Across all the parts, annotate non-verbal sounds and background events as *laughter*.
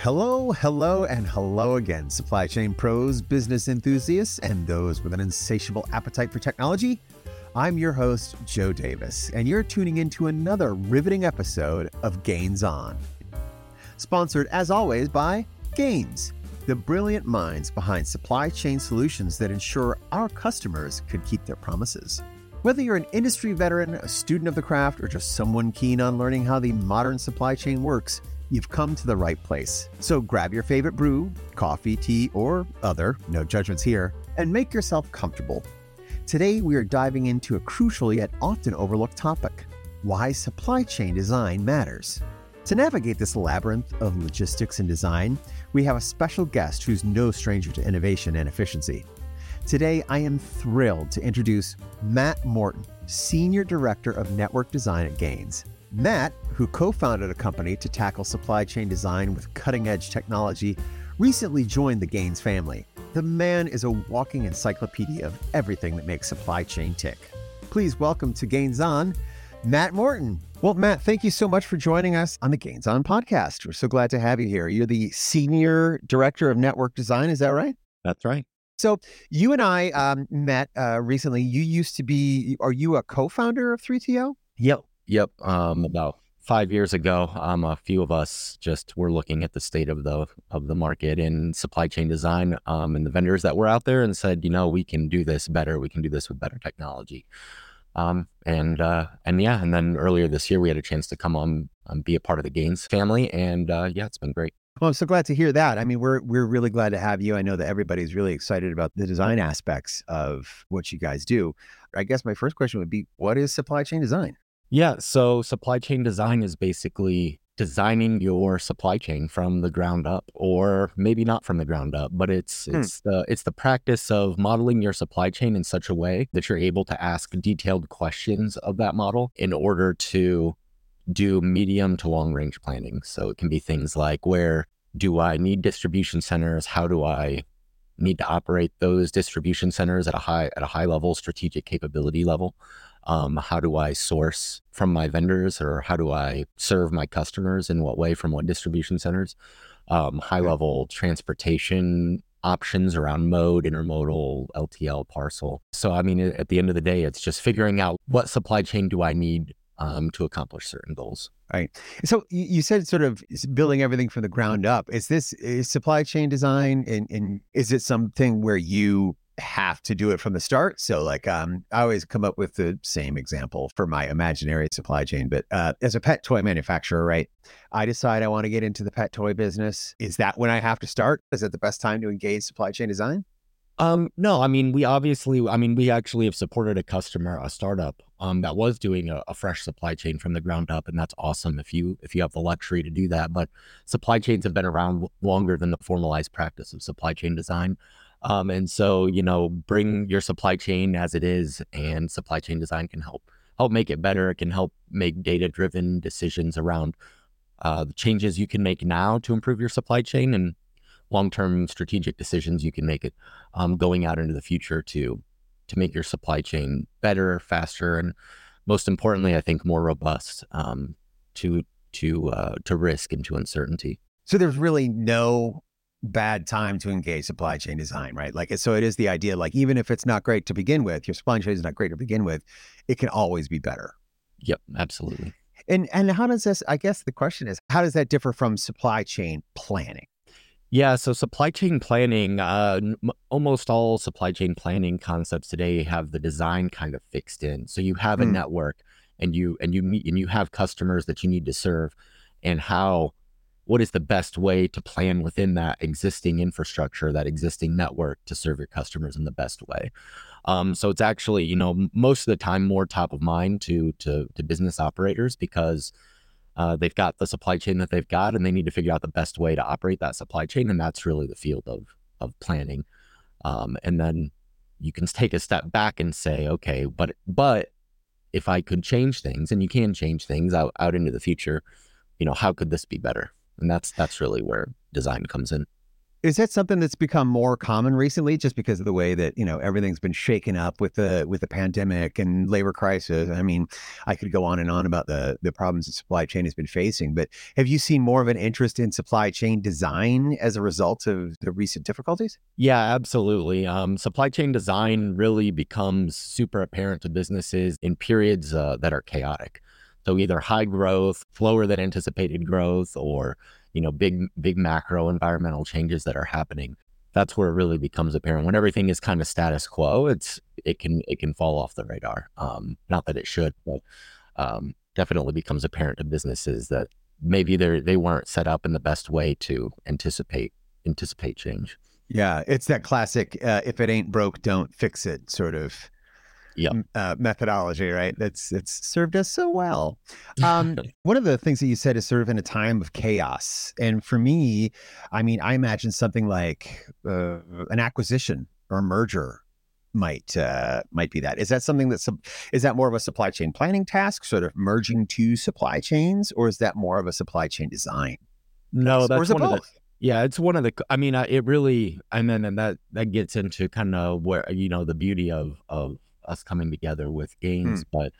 hello, hello, and hello again, supply chain pros, business enthusiasts, and those with an insatiable appetite for technology. I'm your host, Joe Davis, and you're tuning into another riveting episode of Gains On. Sponsored, as always, by Gains, the brilliant minds behind supply chain solutions that ensure our customers could keep their promises. Whether you're an industry veteran, a student of the craft, or just someone keen on learning how the modern supply chain works, you've come to the right place. So grab your favorite brew, coffee, tea, or other, no judgments here, and make yourself comfortable. Today, we are diving into a crucial yet often overlooked topic why supply chain design matters. To navigate this labyrinth of logistics and design, we have a special guest who's no stranger to innovation and efficiency. Today, I am thrilled to introduce Matt Morton, Senior Director of Network Design at Gains. Matt, who co founded a company to tackle supply chain design with cutting edge technology, recently joined the Gains family. The man is a walking encyclopedia of everything that makes supply chain tick. Please welcome to Gains On, Matt Morton. Well, Matt, thank you so much for joining us on the Gains On podcast. We're so glad to have you here. You're the Senior Director of Network Design, is that right? That's right. So you and I um, met uh, recently. You used to be, are you a co-founder of 3TO? Yep. Yep. Um, about five years ago, um, a few of us just were looking at the state of the of the market in supply chain design um, and the vendors that were out there, and said, you know, we can do this better. We can do this with better technology. Um, and uh, and yeah, and then earlier this year, we had a chance to come on um, be a part of the Gains family, and uh, yeah, it's been great. Well, I'm so glad to hear that. I mean, we're we're really glad to have you. I know that everybody's really excited about the design aspects of what you guys do. I guess my first question would be, what is supply chain design? Yeah, so supply chain design is basically designing your supply chain from the ground up or maybe not from the ground up but it's hmm. it's the it's the practice of modeling your supply chain in such a way that you're able to ask detailed questions of that model in order to do medium to long range planning. So it can be things like where do I need distribution centers? How do I need to operate those distribution centers at a high at a high level strategic capability level? Um, how do I source from my vendors or how do I serve my customers in what way from what distribution centers? Um, high level transportation options around mode, intermodal, LTL, parcel. So, I mean, at the end of the day, it's just figuring out what supply chain do I need um, to accomplish certain goals. Right. So you said sort of building everything from the ground up. Is this is supply chain design and, and is it something where you have to do it from the start? So like um, I always come up with the same example for my imaginary supply chain, but uh, as a pet toy manufacturer, right? I decide I want to get into the pet toy business. Is that when I have to start? Is it the best time to engage supply chain design? Um, no, I mean, we obviously, I mean, we actually have supported a customer, a startup, um, that was doing a, a, fresh supply chain from the ground up, and that's awesome if you if you have the luxury to do that. But supply chains have been around longer than the formalized practice of supply chain design, um, and so you know, bring your supply chain as it is, and supply chain design can help help make it better. It can help make data driven decisions around uh, the changes you can make now to improve your supply chain and long-term strategic decisions you can make it um, going out into the future to to make your supply chain better, faster, and most importantly, I think more robust um, to to uh, to risk and to uncertainty. So there's really no bad time to engage supply chain design, right? Like, so it is the idea, like, even if it's not great to begin with, your supply chain is not great to begin with, it can always be better. Yep, absolutely. And and how does this? I guess the question is, how does that differ from supply chain planning? Yeah, so supply chain planning, uh, almost all supply chain planning concepts today have the design kind of fixed in. So you have a mm. network and you and you meet and you have customers that you need to serve and how what is the best way to plan within that existing infrastructure, that existing network to serve your customers in the best way. Um, so it's actually, you know, most of the time more top of mind to to to business operators because uh, they've got the supply chain that they've got, and they need to figure out the best way to operate that supply chain, and that's really the field of of planning. Um, and then you can take a step back and say, okay, but but if I could change things, and you can change things out out into the future, you know, how could this be better? And that's that's really where design comes in. Is that something that's become more common recently, just because of the way that you know everything's been shaken up with the with the pandemic and labor crisis? I mean, I could go on and on about the the problems the supply chain has been facing, but have you seen more of an interest in supply chain design as a result of the recent difficulties? Yeah, absolutely. Um, supply chain design really becomes super apparent to businesses in periods uh, that are chaotic. So either high growth, slower than anticipated growth, or you know, big, big macro environmental changes that are happening. That's where it really becomes apparent. When everything is kind of status quo, it's it can it can fall off the radar. Um, not that it should, but um, definitely becomes apparent to businesses that maybe they they weren't set up in the best way to anticipate anticipate change. Yeah, it's that classic uh, "if it ain't broke, don't fix it" sort of yep. uh, methodology, right? That's it's served us so well. Um, *laughs* one of the things that you said is sort of in a time of chaos, and for me, I mean, I imagine something like uh, an acquisition or a merger might uh, might be that. Is that something that's is that more of a supply chain planning task, sort of merging two supply chains, or is that more of a supply chain design? No, that's one of the. Yeah, it's one of the. I mean, it really, and then and that that gets into kind of where you know the beauty of of us coming together with Gains, mm. but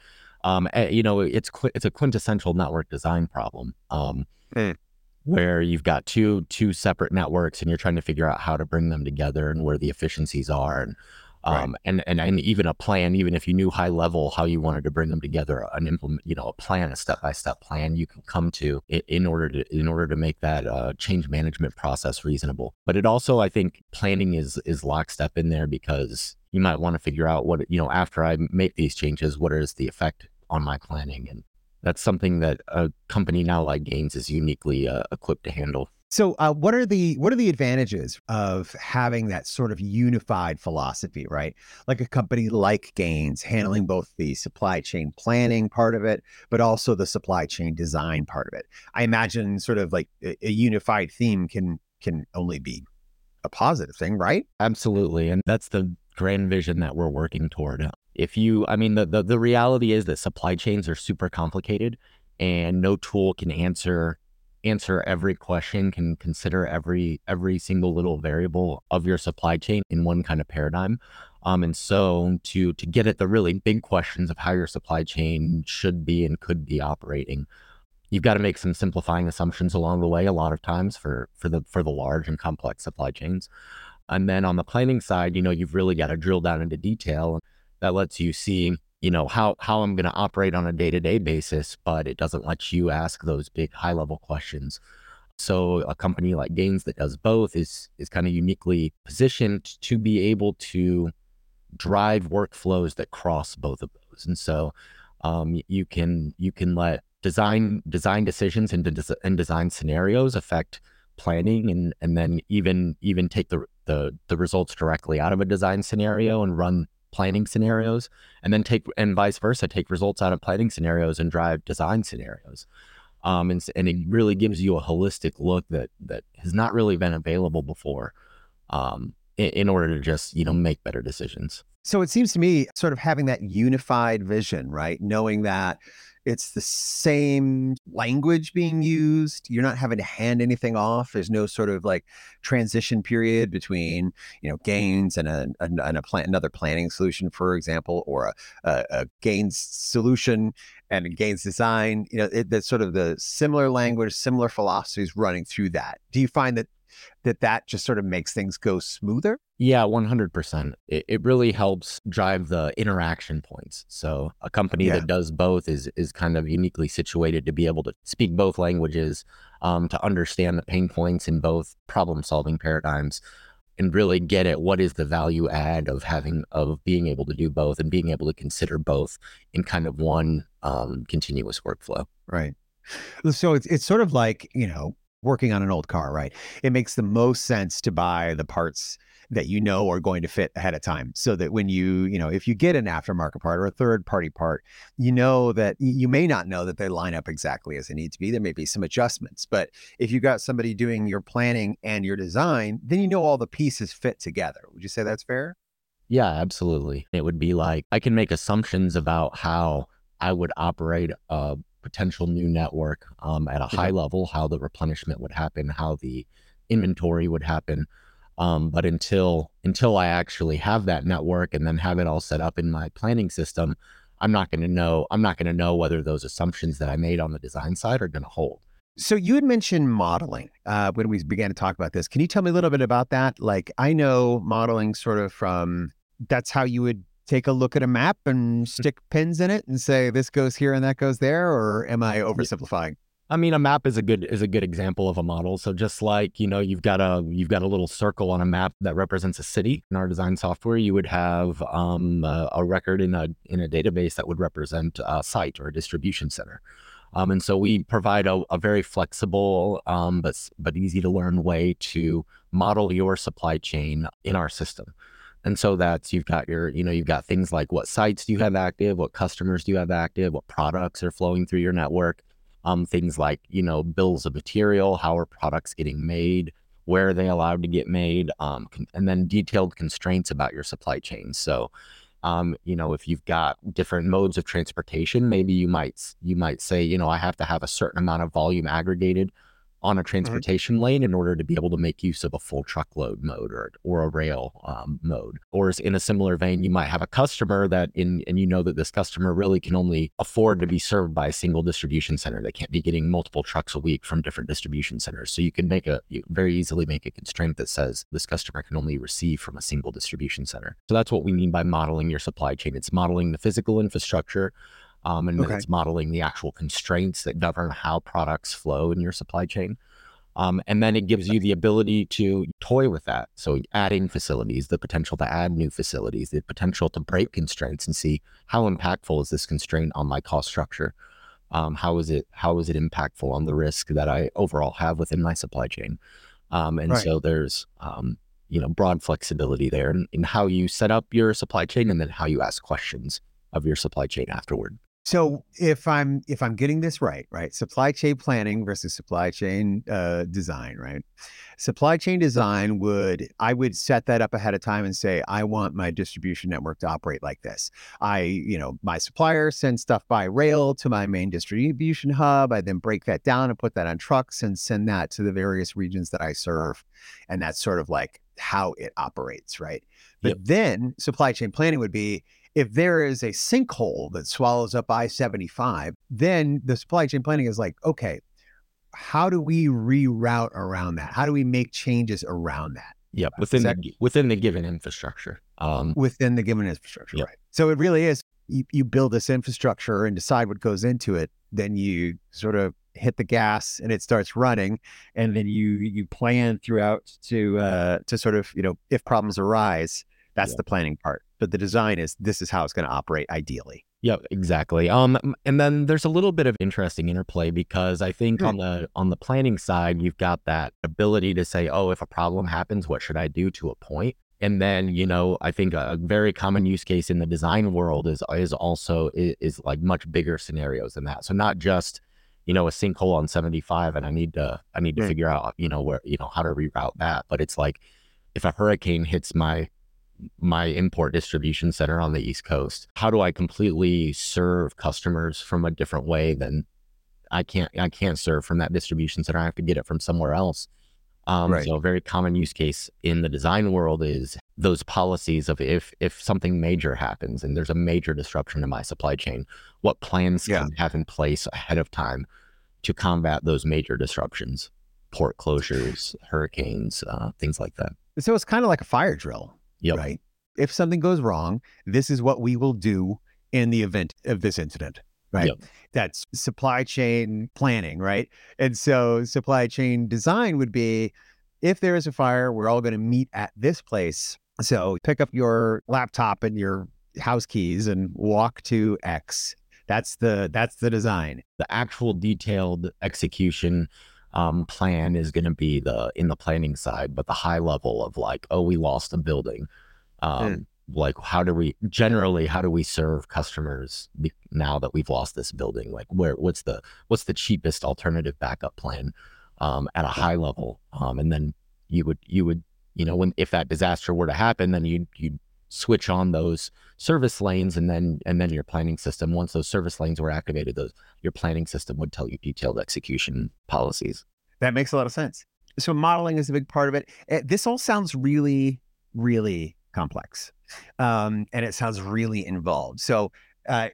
um, eh, you know, it's it's a quintessential network design problem. Um, mm. where you've got two two separate networks and you're trying to figure out how to bring them together and where the efficiencies are and um, right. and, and and even a plan, even if you knew high level how you wanted to bring them together, an implement, you know, a plan, a step by step plan you can come to in, in, order to in order to make that uh, change management process reasonable. But it also, I think, planning is is lockstep in there because you might want to figure out what you know after I make these changes, what is the effect on my planning, and that's something that a company now like Gains is uniquely uh, equipped to handle. So, uh, what are the what are the advantages of having that sort of unified philosophy, right? Like a company like Gains handling both the supply chain planning part of it, but also the supply chain design part of it. I imagine sort of like a, a unified theme can can only be a positive thing, right? Absolutely, and that's the grand vision that we're working toward. If you, I mean, the the, the reality is that supply chains are super complicated, and no tool can answer answer every question, can consider every every single little variable of your supply chain in one kind of paradigm. Um, and so to to get at the really big questions of how your supply chain should be and could be operating, you've got to make some simplifying assumptions along the way. A lot of times for for the for the large and complex supply chains, and then on the planning side, you know, you've really got to drill down into detail. That lets you see you know how how I'm going to operate on a day to day basis, but it doesn't let you ask those big high level questions. So a company like Gains that does both is is kind of uniquely positioned to be able to drive workflows that cross both of those. And so um, you can you can let design design decisions and, and design scenarios affect planning and and then even even take the, the the results directly out of a design scenario and run planning scenarios and then take and vice versa take results out of planning scenarios and drive design scenarios. Um, and, and it really gives you a holistic look that that has not really been available before um, in, in order to just you know make better decisions. So it seems to me sort of having that unified vision right? Knowing that it's the same language being used. You're not having to hand anything off. There's no sort of like transition period between you know gains and a, and a plan, another planning solution, for example, or a, a, a gains solution and a gains design. You know, it, that's sort of the similar language, similar philosophies running through that. Do you find that that that just sort of makes things go smoother? Yeah, 100%. It, it really helps drive the interaction points. So a company yeah. that does both is is kind of uniquely situated to be able to speak both languages, um, to understand the pain points in both problem solving paradigms and really get at what is the value add of having of being able to do both and being able to consider both in kind of one um, continuous workflow. Right. So it's it's sort of like you know working on an old car, right? It makes the most sense to buy the parts that you know are going to fit ahead of time so that when you, you know, if you get an aftermarket part or a third party part, you know that you may not know that they line up exactly as they need to be. There may be some adjustments, but if you got somebody doing your planning and your design, then you know all the pieces fit together. Would you say that's fair? Yeah, absolutely. It would be like I can make assumptions about how I would operate a potential new network um, at a high level, how the replenishment would happen, how the inventory would happen. Um, but until until I actually have that network and then have it all set up in my planning system, I'm not going to know. I'm not going to know whether those assumptions that I made on the design side are going to hold. So you had mentioned modeling uh, when we began to talk about this. Can you tell me a little bit about that? Like I know modeling sort of from that's how you would take a look at a map and stick pins in it and say this goes here and that goes there, or am I oversimplifying? I mean, a map is a good is a good example of a model. So just like you know, you've got a you've got a little circle on a map that represents a city. In our design software, you would have um, a, a, record in a in a database that would represent a site or a distribution center. Um, and so we provide a, a very flexible um, but but easy to learn way to model your supply chain in our system. And so that's you've got your, you know, you've got things like what sites do you have active, what customers do you have active, what products are flowing through your network, um, things like, you know, bills of material, how are products getting made, where are they allowed to get made, um, and then detailed constraints about your supply chain. So, um, you know, if you've got different modes of transportation, maybe you might you might say, you know, I have to have a certain amount of volume aggregated on a mm-hmm. transportation mm-hmm. lane in order to be able to make use of a full truckload mode or or a rail um, mode. Or in a similar vein, you might have a customer that in and you know that this customer really can only afford to be served by a single distribution center. They can't be getting multiple trucks a week from different distribution centers. So you can make a you very easily make a constraint that says this customer can only receive from a single distribution center. So that's what we mean by modeling your supply chain. It's modeling the physical infrastructure um, and okay. it's modeling the actual constraints that govern how products flow in your supply chain. Um, and then it gives you the ability to toy with that. So adding facilities, the potential to add new facilities, the potential to break constraints and see how impactful is this constraint on my cost structure. Um, how is it how is it impactful on the risk that I overall have within my supply chain? Um, and right. so there's um, you know broad flexibility there in, in how you set up your supply chain and then how you ask questions of your supply chain afterward. So if I'm if I'm getting this right, right, supply chain planning versus supply chain uh, design, right? Supply chain design would I would set that up ahead of time and say I want my distribution network to operate like this. I you know my supplier sends stuff by rail to my main distribution hub. I then break that down and put that on trucks and send that to the various regions that I serve, and that's sort of like how it operates, right? But yep. then supply chain planning would be if there is a sinkhole that swallows up I 75, then the supply chain planning is like, okay, how do we reroute around that? How do we make changes around that? Yep, within that, the within the given infrastructure. Um, within the given infrastructure, yep. right? So it really is. You, you build this infrastructure and decide what goes into it. Then you sort of hit the gas and it starts running, and then you you plan throughout to uh, to sort of you know if problems arise, that's the planning part but the design is this is how it's going to operate ideally. Yeah, exactly. Um, and then there's a little bit of interesting interplay because I think on the on the planning side, you've got that ability to say, oh, if a problem happens, what should I do to a point? And then, you know, I think a very common use case in the design world is is also is, is like much bigger scenarios than that. So not just you know a sinkhole on 75 and i need to i need to figure out you know where you know how to reroute that but it's like if a hurricane hits my my import distribution center on the East Coast? How do I completely serve customers from a different way than I can't I can't serve from that distribution center. I have to get it from somewhere else. Um, right. So a very common use case in the design world is those policies of if if something major happens and there's a major disruption in my supply chain, what plans yeah. can have in place ahead of time to combat those major disruptions, port closures, hurricanes, uh, things like that. So it's kind of like a fire drill Yep. Right. If something goes wrong, this is what we will do in the event of this incident. Right. Yep. That's supply chain planning. Right. And so supply chain design would be if there is a fire, we're all going to meet at this place. So pick up your laptop and your house keys and walk to X. That's the that's the design. The actual detailed execution um, plan is going to be the in the planning side, but the high level of like, oh, we lost a building. Um, mm. Like, how do we generally how do we serve customers now that we've lost this building? Like, where what's the what's the cheapest alternative backup plan um, at a high level? Um, and then you would you would you know when if that disaster were to happen, then you you switch on those service lanes and then and then your planning system once those service lanes were activated those your planning system would tell you detailed execution policies that makes a lot of sense so modeling is a big part of it. Eh, this all sounds really, really complex, um, and it sounds really involved. So, uh,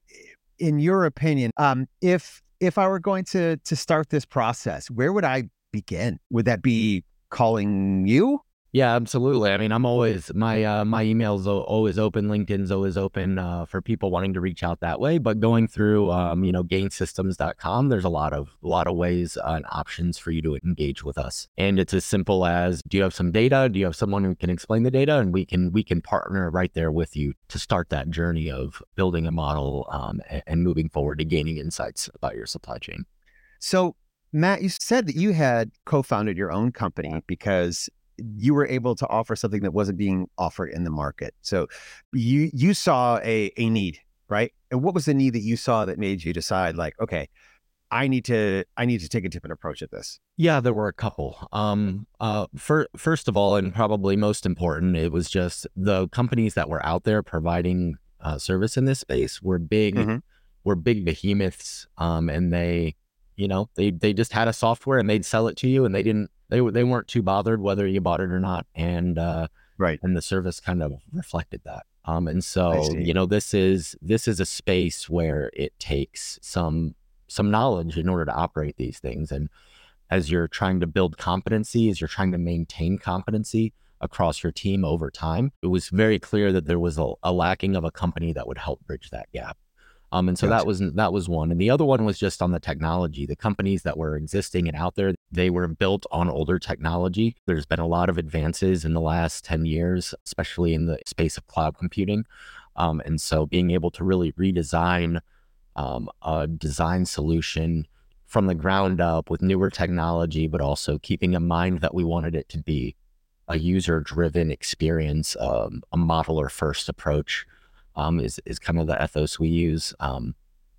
in your opinion, um, if if I were going to to start this process, where would I begin? Would that be calling you? Yeah, absolutely. I mean, I'm always my uh, my emails always open, LinkedIn's always open uh, for people wanting to reach out that way. But going through, um, you know, gainsystems.com, there's a lot of a lot of ways and options for you to engage with us. And it's as simple as, do you have some data? Do you have someone who can explain the data? And we can we can partner right there with you to start that journey of building a model um, and, and moving forward to gaining insights about your supply chain. So Matt, you said that you had co-founded your own company because you were able to offer something that wasn't being offered in the market. So you you saw a a need, right? And what was the need that you saw that made you decide like, okay, I need to I need to take a different approach at this? Yeah, there were a couple. Um uh for, first of all and probably most important, it was just the companies that were out there providing uh, service in this space were big mm-hmm. were big behemoths um and they you know, they they just had a software and they'd sell it to you and they didn't they they weren't too bothered whether you bought it or not, and uh, right, and the service kind of reflected that. Um, and so you know, this is this is a space where it takes some some knowledge in order to operate these things, and as you're trying to build competency, as you're trying to maintain competency across your team over time, it was very clear that there was a, a lacking of a company that would help bridge that gap. Um, and so gotcha. that was that was one, and the other one was just on the technology. The companies that were existing and out there, they were built on older technology. There's been a lot of advances in the last ten years, especially in the space of cloud computing. Um, and so being able to really redesign um, a design solution from the ground up with newer technology, but also keeping in mind that we wanted it to be a user driven experience, um, a modeler first approach um, is is kind of the ethos we use. Um,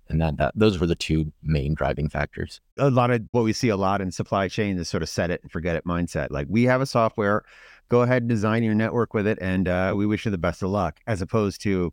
and that, that those were the two main driving factors. A lot of what we see a lot in supply chain is sort of set it and forget it mindset. Like we have a software, go ahead and design your network with it, and uh, we wish you the best of luck. As opposed to,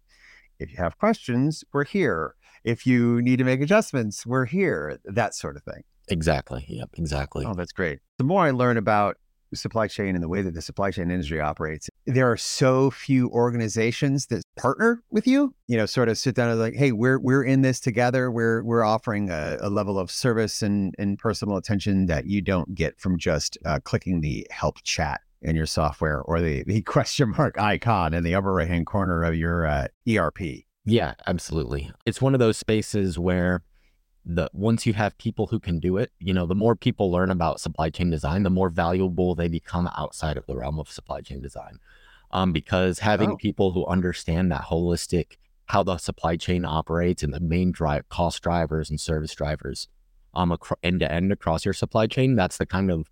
if you have questions, we're here. If you need to make adjustments, we're here. That sort of thing. Exactly. Yep. Exactly. Oh, that's great. The more I learn about supply chain and the way that the supply chain industry operates, there are so few organizations that partner with you. You know, sort of sit down and like, hey, we're we're in this together. We're we're offering a, a level of service and and personal attention that you don't get from just uh, clicking the help chat in your software or the, the *laughs* question mark icon in the upper right hand corner of your uh, ERP. Yeah, absolutely. It's one of those spaces where the once you have people who can do it, you know, the more people learn about supply chain design, the more valuable they become outside of the realm of supply chain design. Um, because having oh. people who understand that holistic how the supply chain operates and the main drive cost drivers and service drivers um end to end across your supply chain, that's the kind of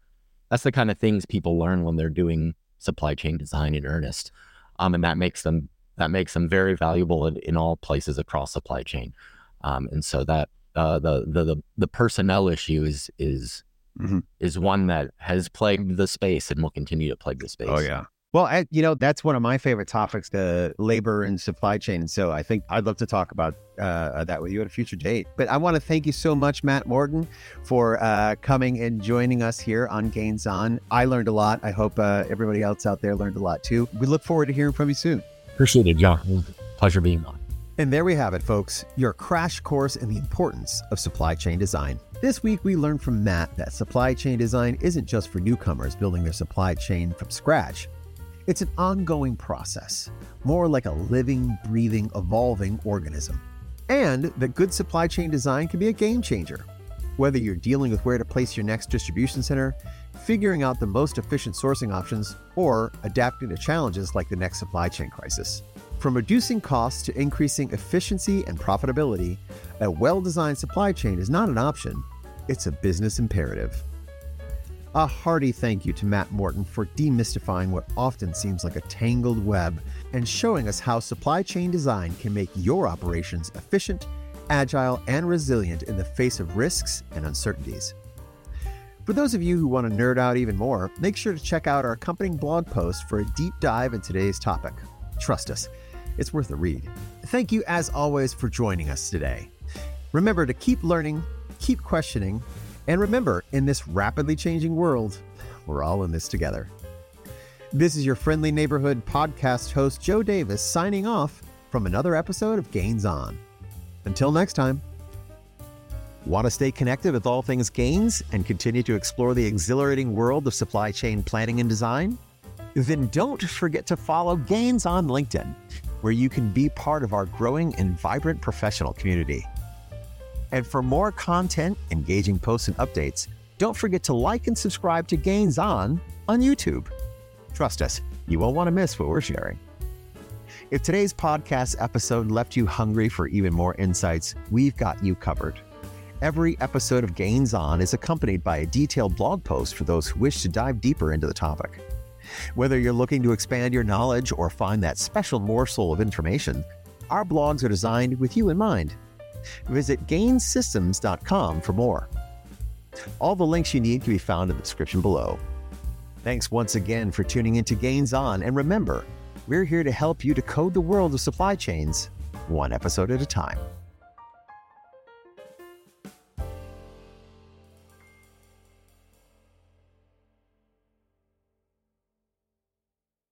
that's the kind of things people learn when they're doing supply chain design in earnest. Um, and that makes them that makes them very valuable in, in all places across supply chain. Um, and so that uh, the, the the the personnel issue is is mm-hmm. is one that has plagued the space and will continue to plague the space. Oh yeah. Well, I, you know, that's one of my favorite topics, the labor and supply chain. So I think I'd love to talk about uh, that with you at a future date. But I want to thank you so much, Matt Morton, for uh, coming and joining us here on Gains On. I learned a lot. I hope uh, everybody else out there learned a lot too. We look forward to hearing from you soon. Appreciate it, John. Pleasure being on. And there we have it, folks, your crash course in the importance of supply chain design. This week, we learned from Matt that supply chain design isn't just for newcomers building their supply chain from scratch. It's an ongoing process, more like a living, breathing, evolving organism. And that good supply chain design can be a game changer. Whether you're dealing with where to place your next distribution center, figuring out the most efficient sourcing options, or adapting to challenges like the next supply chain crisis. From reducing costs to increasing efficiency and profitability, a well designed supply chain is not an option, it's a business imperative. A hearty thank you to Matt Morton for demystifying what often seems like a tangled web and showing us how supply chain design can make your operations efficient, agile, and resilient in the face of risks and uncertainties. For those of you who want to nerd out even more, make sure to check out our accompanying blog post for a deep dive in today's topic. Trust us, it's worth a read. Thank you, as always, for joining us today. Remember to keep learning, keep questioning, and remember, in this rapidly changing world, we're all in this together. This is your friendly neighborhood podcast host, Joe Davis, signing off from another episode of Gains On. Until next time. Want to stay connected with all things gains and continue to explore the exhilarating world of supply chain planning and design? Then don't forget to follow Gains on LinkedIn, where you can be part of our growing and vibrant professional community. And for more content, engaging posts, and updates, don't forget to like and subscribe to Gains On on YouTube. Trust us, you won't want to miss what we're sharing. If today's podcast episode left you hungry for even more insights, we've got you covered. Every episode of Gains On is accompanied by a detailed blog post for those who wish to dive deeper into the topic. Whether you're looking to expand your knowledge or find that special morsel of information, our blogs are designed with you in mind. Visit gainsystems.com for more. All the links you need can be found in the description below. Thanks once again for tuning into Gains On, and remember, we're here to help you decode the world of supply chains, one episode at a time.